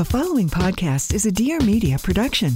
The following podcast is a Dear Media production.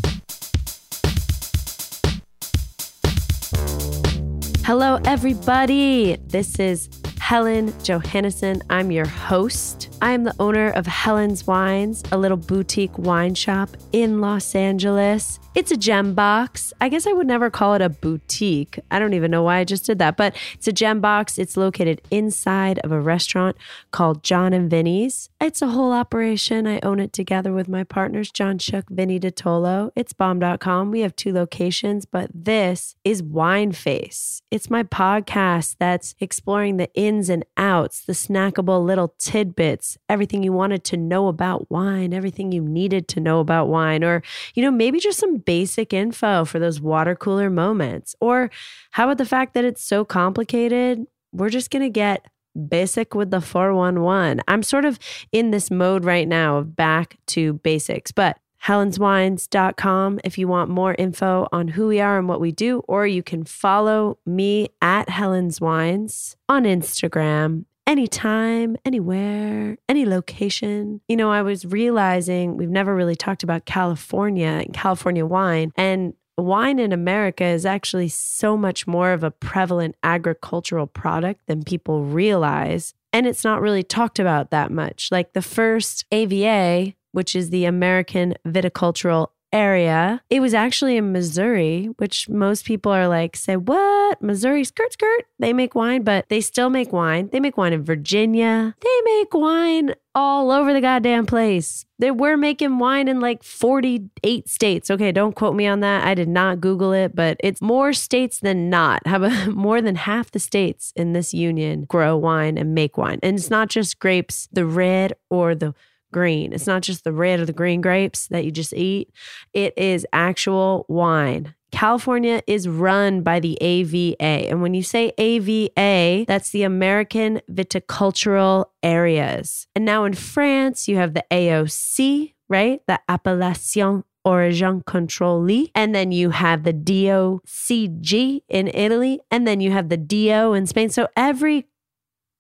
Hello, everybody. This is Helen Johannesen. I'm your host. I am the owner of Helen's Wines, a little boutique wine shop in Los Angeles. It's a gem box. I guess I would never call it a boutique. I don't even know why I just did that, but it's a gem box. It's located inside of a restaurant called John and Vinny's. It's a whole operation. I own it together with my partners, Jon Shook, Vinny Dotolo. It's bomb.com. We have two locations, but this is Wine Face. It's my podcast that's exploring the ins and outs, the snackable little tidbits, everything you wanted to know about wine, everything you needed to know about wine, or, you know, maybe just some basic info for those water cooler moments. Or how about the fact that it's so complicated? We're just going to get basic with the 411. I'm sort of in this mode right now of back to basics, but helenswines.com if you want more info on who we are and what we do, or you can follow me at Helen's Wines on Instagram anytime, anywhere, any location. You know, I was realizing we've never really talked about California and California wine. And wine in America is actually so much more of a prevalent agricultural product than people realize. And it's not really talked about that much. Like the first AVA, which is the American Viticultural area. It was actually in Missouri, which most people are like, say, what? Missouri, skirt, skirt. They make wine, but they still make wine. They make wine in Virginia. They make wine all over the goddamn place. They were making wine in like 48 states. Okay, don't quote me on that. I did not Google it, but it's more states than not. How about more than half the states in this union grow wine and make wine? And it's not just grapes, the red or the green. It's not just the red or the green grapes that you just eat, it is actual wine. California is run by the AVA. And when you say AVA, that's the American Viticultural Areas. And now in France, you have the AOC, right? The Appellation Origin Contrôlée. And then you have the DOCG in Italy. And then you have the DO in Spain. So every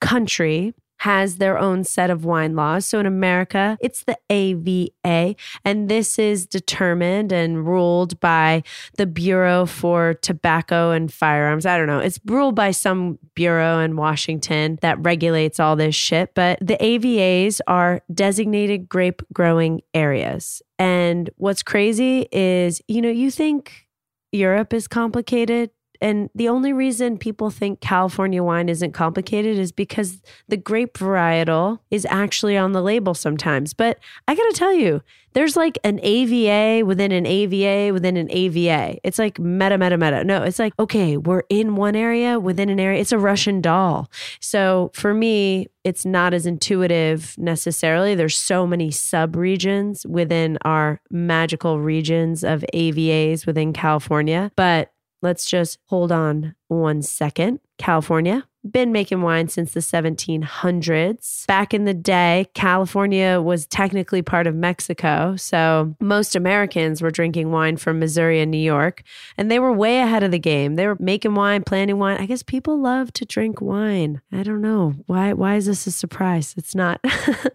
country has their own set of wine laws. So in America, it's the AVA, and this is determined and ruled by the Bureau for Tobacco and Firearms. I don't know. It's ruled by some bureau in Washington that regulates all this shit, but the AVAs are designated grape growing areas. And what's crazy is, you know, you think Europe is complicated and the only reason people think California wine isn't complicated is because the grape varietal is actually on the label sometimes. But I got to tell you, there's like an AVA within an AVA within an AVA. It's like meta, meta, meta. No, it's like, okay, we're in one area within an area. It's a Russian doll. So for me, it's not as intuitive necessarily. There's so many sub regions within our magical regions of AVAs within California. But Let's just hold on one second. California, been making wine since the 1700s. Back in the day, California was technically part of Mexico. So most Americans were drinking wine from Missouri and New York, and they were way ahead of the game. They were making wine, planting wine. I guess people love to drink wine. I don't know. Why why is this a surprise? It's not.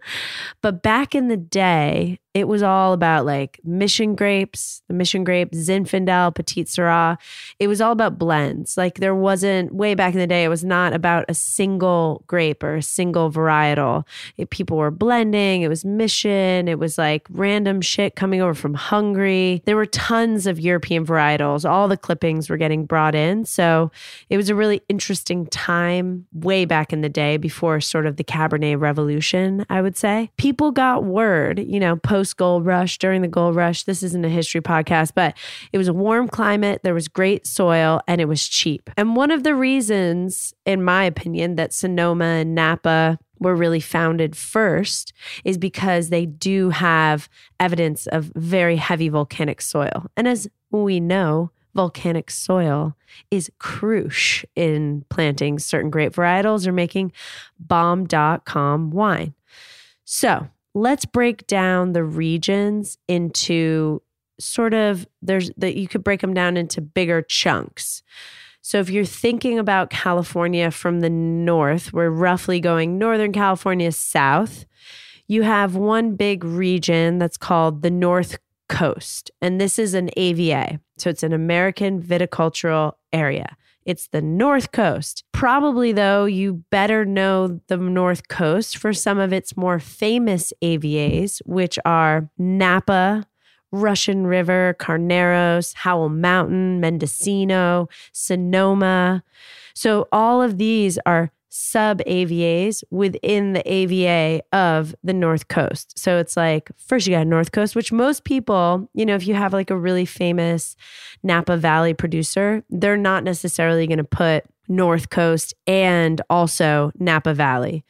but back in the day, it was all about like mission grapes, the mission grape, Zinfandel, Petite Sirah. It was all about blends. Like there wasn't, way back in the day, it was not about a single grape or a single varietal. It, people were blending, it was mission, it was like random shit coming over from Hungary. There were tons of European varietals. All the clippings were getting brought in. So it was a really interesting time way back in the day before sort of the Cabernet revolution, I would say. People got word, you know, post post gold rush, during the gold rush. This isn't a history podcast, but it was a warm climate. There was great soil and it was cheap. And one of the reasons, in my opinion, that Sonoma and Napa were really founded first is because they do have evidence of very heavy volcanic soil. And as we know, volcanic soil is crucial in planting certain grape varietals or making bomb.com wine. So, let's break down the regions into sort of there's that you could break them down into bigger chunks. So if you're thinking about California from the north, we're roughly going Northern California south. You have one big region that's called the North Coast, and this is an AVA. So it's an American viticultural area. It's the North Coast. Probably, though, you better know the North Coast for some of its more famous AVAs, which are Napa, Russian River, Carneros, Howell Mountain, Mendocino, Sonoma. So, all of these are sub AVAs within the AVA of the North Coast. So it's like, first you got North Coast, which most people, you know, if you have like a really famous Napa Valley producer, they're not necessarily going to put North Coast and also Napa Valley.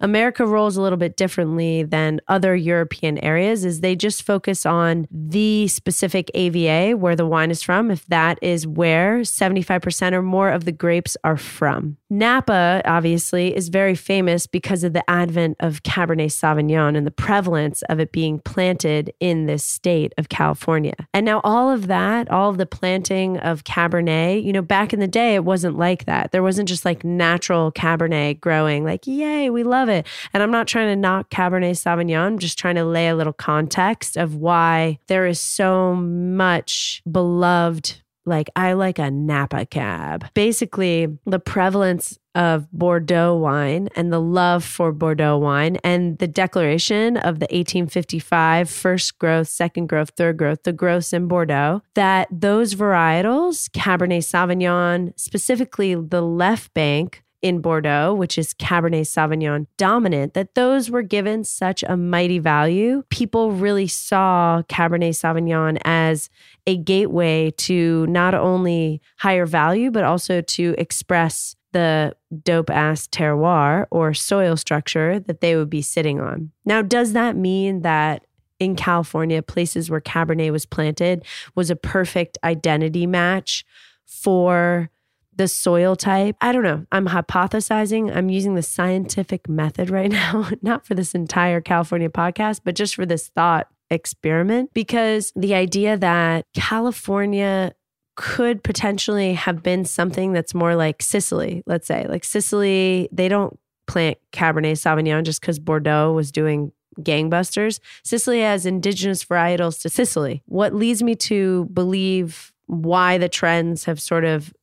America rolls a little bit differently than other European areas is they just focus on the specific AVA where the wine is from if that is where 75% or more of the grapes are from. Napa obviously is very famous because of the advent of Cabernet Sauvignon and the prevalence of it being planted in this state of California. And now all of that, all of the planting of Cabernet, you know, back in the day it wasn't like that. There wasn't just like natural Cabernet growing like, "Yay, we love it. And I'm not trying to knock Cabernet Sauvignon. I'm just trying to lay a little context of why there is so much beloved like I like a Napa cab. Basically, the prevalence of Bordeaux wine and the love for Bordeaux wine and the declaration of the 1855 first growth, second growth, third growth, the growths in Bordeaux, that those varietals, Cabernet Sauvignon, specifically the left bank, in Bordeaux, which is Cabernet Sauvignon dominant, that those were given such a mighty value. People really saw Cabernet Sauvignon as a gateway to not only higher value, but also to express the dope ass terroir or soil structure that they would be sitting on. Now, does that mean that in California, places where Cabernet was planted was a perfect identity match for the soil type. I don't know. I'm hypothesizing. I'm using the scientific method right now, not for this entire California podcast, but just for this thought experiment, because the idea that California could potentially have been something that's more like Sicily, let's say. Like Sicily, they don't plant Cabernet Sauvignon just because Bordeaux was doing gangbusters. Sicily has indigenous varietals to Sicily. What leads me to believe why the trends have sort of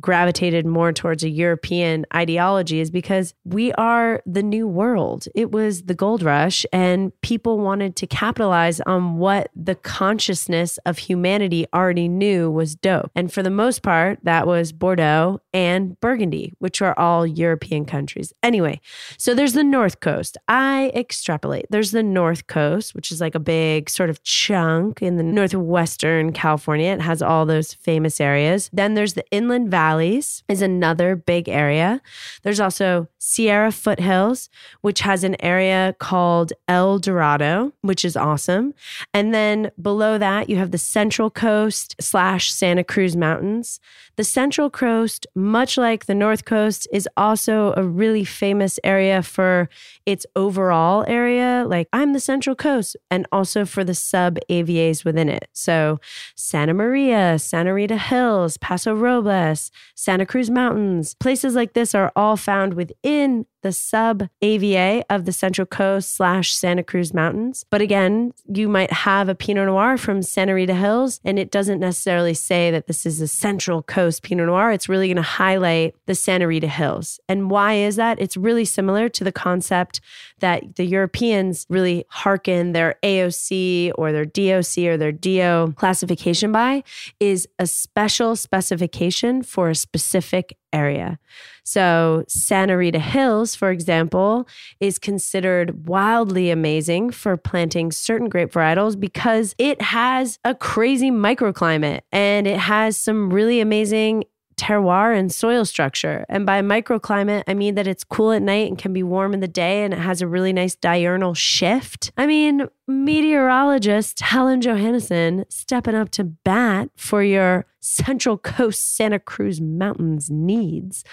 gravitated more towards a European ideology is because we are the new world. It was the gold rush, and people wanted to capitalize on what the consciousness of humanity already knew was dope. And for the most part, that was Bordeaux and Burgundy, which are all European countries. Anyway, so there's the North Coast. I extrapolate. There's the North Coast, which is like a big sort of chunk in the northwestern California. It has all those famous areas. Then there's the Inland Valley valleys is another big area. There's also Sierra Foothills, which has an area called El Dorado, which is awesome. And then below that, you have the Central Coast slash Santa Cruz Mountains. The Central Coast, much like the North Coast, is also a really famous area for its overall area. Like, I'm the Central Coast, and also for the sub AVAs within it. So, Santa Maria, Santa Rita Hills, Paso Robles, Santa Cruz Mountains, places like this are all found within the sub AVA of the Central Coast slash Santa Cruz Mountains. But again, you might have a Pinot Noir from Santa Rita Hills, and it doesn't necessarily say that this is a Central Coast Pinot Noir. It's really going to highlight the Santa Rita Hills. And why is that? It's really similar to the concept that the Europeans really hearken their AOC or their DOC or their DO classification by is a special specification for a specific area. So, Santa Rita Hills, for example, is considered wildly amazing for planting certain grape varietals because it has a crazy microclimate and it has some really amazing terroir and soil structure. And by microclimate, I mean that it's cool at night and can be warm in the day and it has a really nice diurnal shift. I mean, meteorologist Helen Johannesen stepping up to bat for your Central Coast Santa Cruz Mountains needs.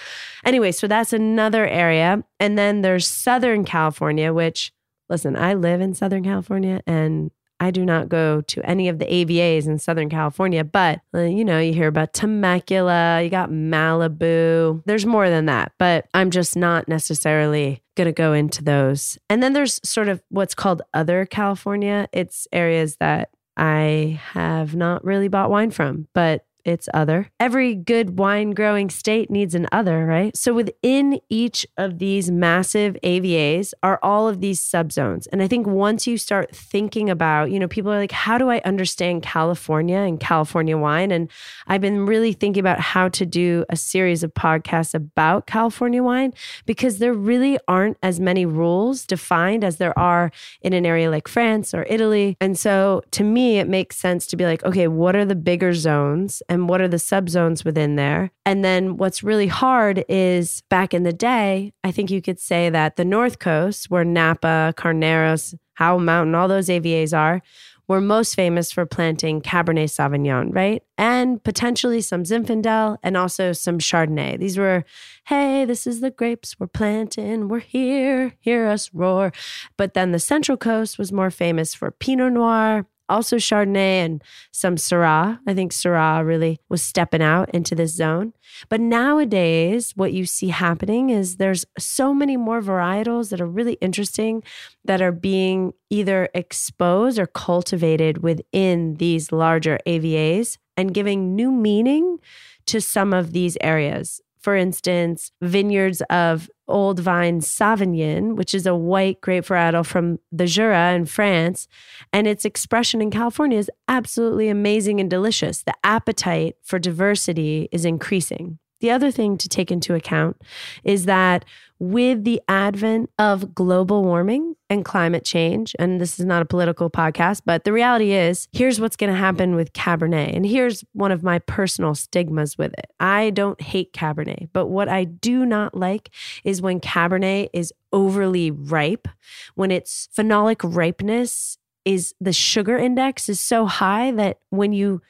Anyway, so that's another area. And then there's Southern California, which, listen, I live in Southern California and I do not go to any of the AVAs in Southern California, but uh, you know, you hear about Temecula, you got Malibu. There's more than that, but I'm just not necessarily going to go into those. And then there's sort of what's called other California. It's areas that I have not really bought wine from, but its other. Every good wine growing state needs an other, right? So within each of these massive AVAs are all of these subzones. And I think once you start thinking about, you know, people are like, how do I understand California and California wine? And I've been really thinking about how to do a series of podcasts about California wine because there really aren't as many rules defined as there are in an area like France or Italy. And so to me, it makes sense to be like, okay, what are the bigger zones? And what are the subzones within there. And then what's really hard is back in the day, I think you could say that the North Coast, where Napa, Carneros, Howell Mountain, all those AVAs are, were most famous for planting Cabernet Sauvignon, right? And potentially some Zinfandel and also some Chardonnay. These were, hey, this is the grapes we're planting. We're here. Hear us roar. But then the Central Coast was more famous for Pinot Noir, also Chardonnay and some Syrah. I think Syrah really was stepping out into this zone. But nowadays, what you see happening is there's so many more varietals that are really interesting that are being either exposed or cultivated within these larger AVAs and giving new meaning to some of these areas for instance, vineyards of Old Vine Savagnin, which is a white grape varietal from the Jura in France. And its expression in California is absolutely amazing and delicious. The appetite for diversity is increasing. The other thing to take into account is that with the advent of global warming and climate change, and this is not a political podcast, but the reality is here's what's going to happen with Cabernet. And here's one of my personal stigmas with it I don't hate Cabernet, but what I do not like is when Cabernet is overly ripe, when its phenolic ripeness is the sugar index is so high that when you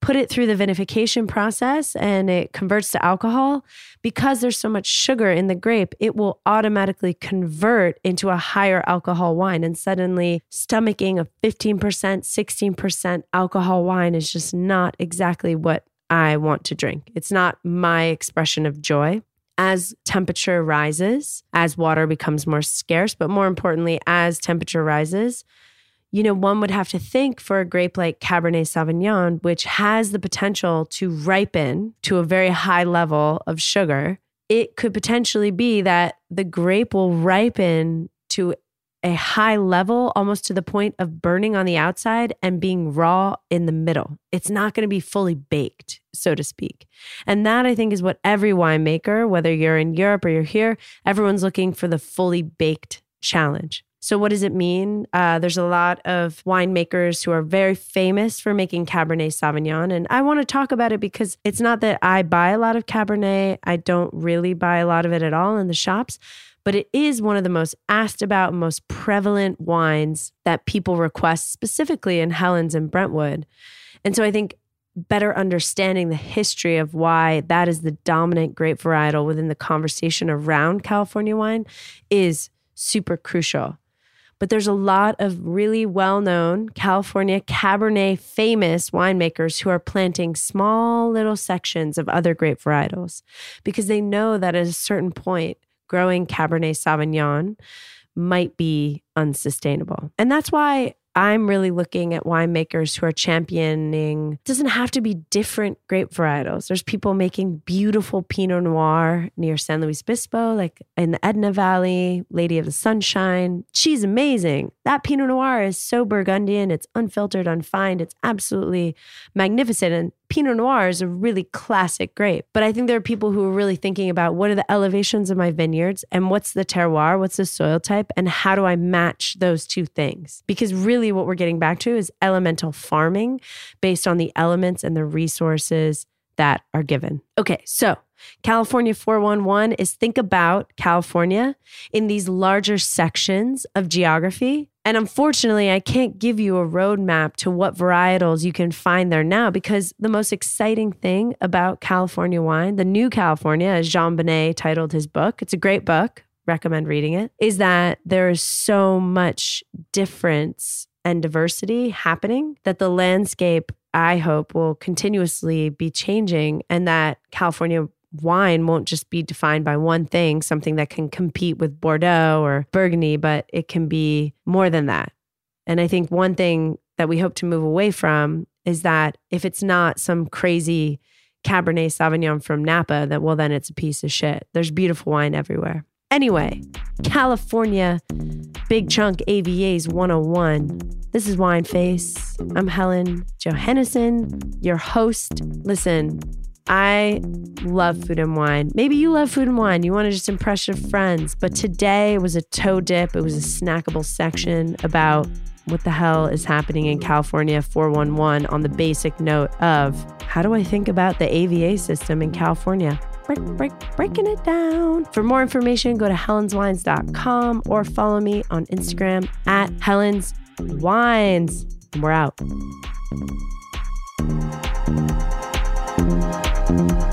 put it through the vinification process and it converts to alcohol, because there's so much sugar in the grape, it will automatically convert into a higher alcohol wine. And suddenly, stomaching a 15%, 16% alcohol wine is just not exactly what I want to drink. It's not my expression of joy. As temperature rises, as water becomes more scarce, but more importantly, as temperature rises, you know, one would have to think for a grape like Cabernet Sauvignon, which has the potential to ripen to a very high level of sugar, it could potentially be that the grape will ripen to a high level, almost to the point of burning on the outside and being raw in the middle. It's not going to be fully baked, so to speak. And that I think is what every winemaker, whether you're in Europe or you're here, everyone's looking for the fully baked challenge. So, what does it mean? Uh, there's a lot of winemakers who are very famous for making Cabernet Sauvignon. And I want to talk about it because it's not that I buy a lot of Cabernet, I don't really buy a lot of it at all in the shops, but it is one of the most asked about, most prevalent wines that people request, specifically in Helen's and Brentwood. And so, I think better understanding the history of why that is the dominant grape varietal within the conversation around California wine is super crucial. But there's a lot of really well known California Cabernet famous winemakers who are planting small little sections of other grape varietals because they know that at a certain point, growing Cabernet Sauvignon might be unsustainable. And that's why I'm really looking at winemakers who are championing it doesn't have to be different grape varietals. There's people making beautiful Pinot Noir near San Luis Obispo, like in the Edna Valley, Lady of the Sunshine. She's amazing. That Pinot Noir is so Burgundian, it's unfiltered, unfined, it's absolutely magnificent. And Pinot Noir is a really classic grape. But I think there are people who are really thinking about what are the elevations of my vineyards and what's the terroir, what's the soil type, and how do I match those two things? Because really what we're getting back to is elemental farming based on the elements and the resources that are given. Okay, so California 411 is think about California in these larger sections of geography. And unfortunately, I can't give you a roadmap to what varietals you can find there now because the most exciting thing about California wine, the new California, as Jon Bonné titled his book, it's a great book, recommend reading it, is that there is so much difference and diversity happening that the landscape I hope will continuously be changing and that California wine won't just be defined by one thing, something that can compete with Bordeaux or Burgundy, but it can be more than that. And I think one thing that we hope to move away from is that if it's not some crazy Cabernet Sauvignon from Napa, that well, then it's a piece of shit. There's beautiful wine everywhere. Anyway, California Big Chunk AVA's 101. This is Wine Face. I'm Helen Johannesen, your host. Listen, I love food and wine. Maybe you love food and wine. You want to just impress your friends. But today was a toe dip. It was a snackable section about what the hell is happening in California 411 on the basic note of how do I think about the AVA system in California? Break, break, breaking it down. For more information, go to helenswines.com or follow me on Instagram at Helens Wines. And we're out. Thank you.